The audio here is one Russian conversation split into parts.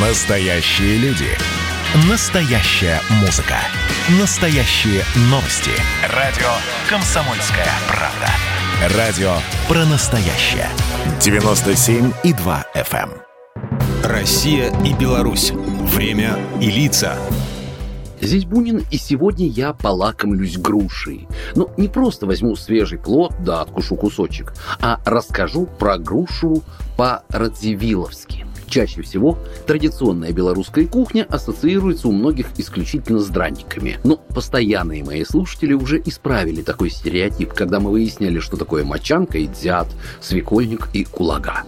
Настоящие люди. Настоящая музыка. Настоящие новости. Радио «Комсомольская правда». Радио про настоящее. 97,2 FM. эм. Россия и Беларусь. Время и лица. Здесь Бунин, и сегодня я полакомлюсь грушей. Но не просто возьму свежий плод, да откушу кусочек, а расскажу про грушу по-радзивилловски. Чаще всего традиционная белорусская кухня ассоциируется у многих исключительно с драниками. Но постоянные мои слушатели уже исправили такой стереотип, когда мы выясняли, что такое мочанка и дзят, свекольник и кулага.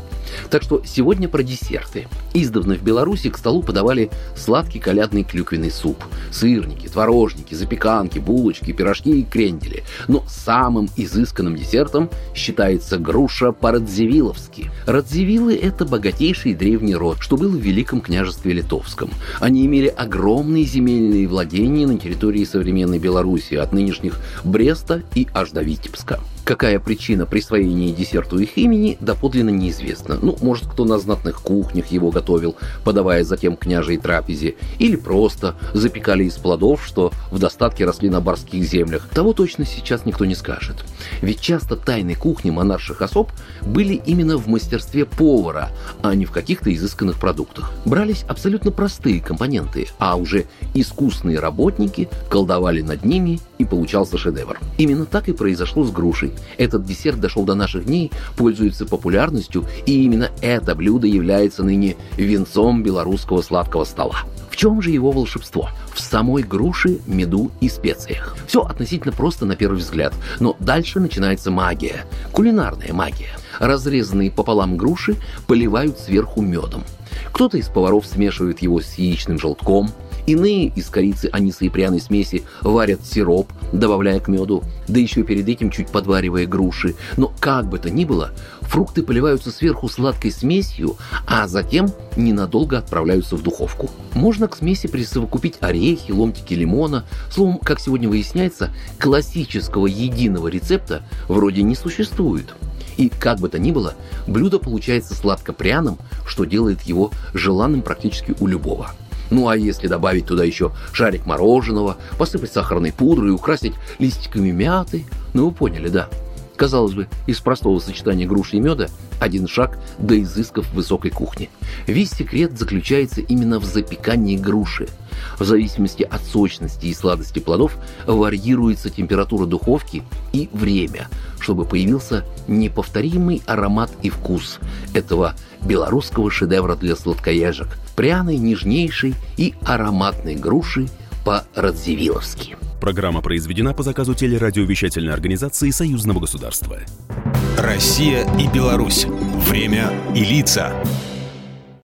Так что сегодня про десерты. Издавна в Беларуси к столу подавали сладкий колядный клюквенный суп, сырники, творожники, запеканки, булочки, пирожки и крендели. Но самым изысканным десертом считается груша по-радзивилловски. Радзивиллы – это богатейший древний род, что был в Великом княжестве Литовском. Они имели огромные земельные владения на территории современной Беларуси, от нынешних Бреста и аж до Витебска. Какая причина присвоения десерту их имени, доподлинно неизвестно. Ну, может, кто на знатных кухнях его готовил, подавая затем княжей трапезе, или просто запекали из плодов, что в достатке росли на барских землях. Того точно сейчас никто не скажет. Ведь часто тайны кухни монарших особ были именно в мастерстве повара, а не в каких-то изысканных продуктах. Брались абсолютно простые компоненты, а уже искусные работники колдовали над ними и получался шедевр. Именно так и произошло с грушей. Этот десерт дошел до наших дней, пользуется популярностью, и именно это блюдо является ныне венцом белорусского сладкого стола. В чем же его волшебство? В самой груше, меду и специях. Все относительно просто на первый взгляд, но дальше начинается магия, кулинарная магия. Разрезанные пополам груши поливают сверху медом. Кто-то из поваров смешивает его с яичным желтком, Иные из корицы, аниса и пряной смеси варят сироп, добавляя к меду, да еще перед этим чуть подваривая груши. Но как бы то ни было, фрукты поливаются сверху сладкой смесью, а затем ненадолго отправляются в духовку. Можно к смеси присовокупить орехи, ломтики лимона. Словом, как сегодня выясняется, классического единого рецепта вроде не существует. И как бы то ни было, блюдо получается сладко-пряным, что делает его желанным практически у любого. Ну а если добавить туда еще шарик мороженого, посыпать сахарной пудрой и украсить листиками мяты, ну вы поняли, да. Казалось бы, из простого сочетания груши и меда один шаг до изысков высокой кухни. Весь секрет заключается именно в запекании груши. В зависимости от сочности и сладости плодов варьируется температура духовки и время, чтобы появился неповторимый аромат и вкус этого белорусского шедевра для сладкоежек, пряной, нежнейшей и ароматной груши по-радзивилловски. Программа произведена по заказу телерадиовещательной организации Союзного государства. Россия и Беларусь. Время и лица.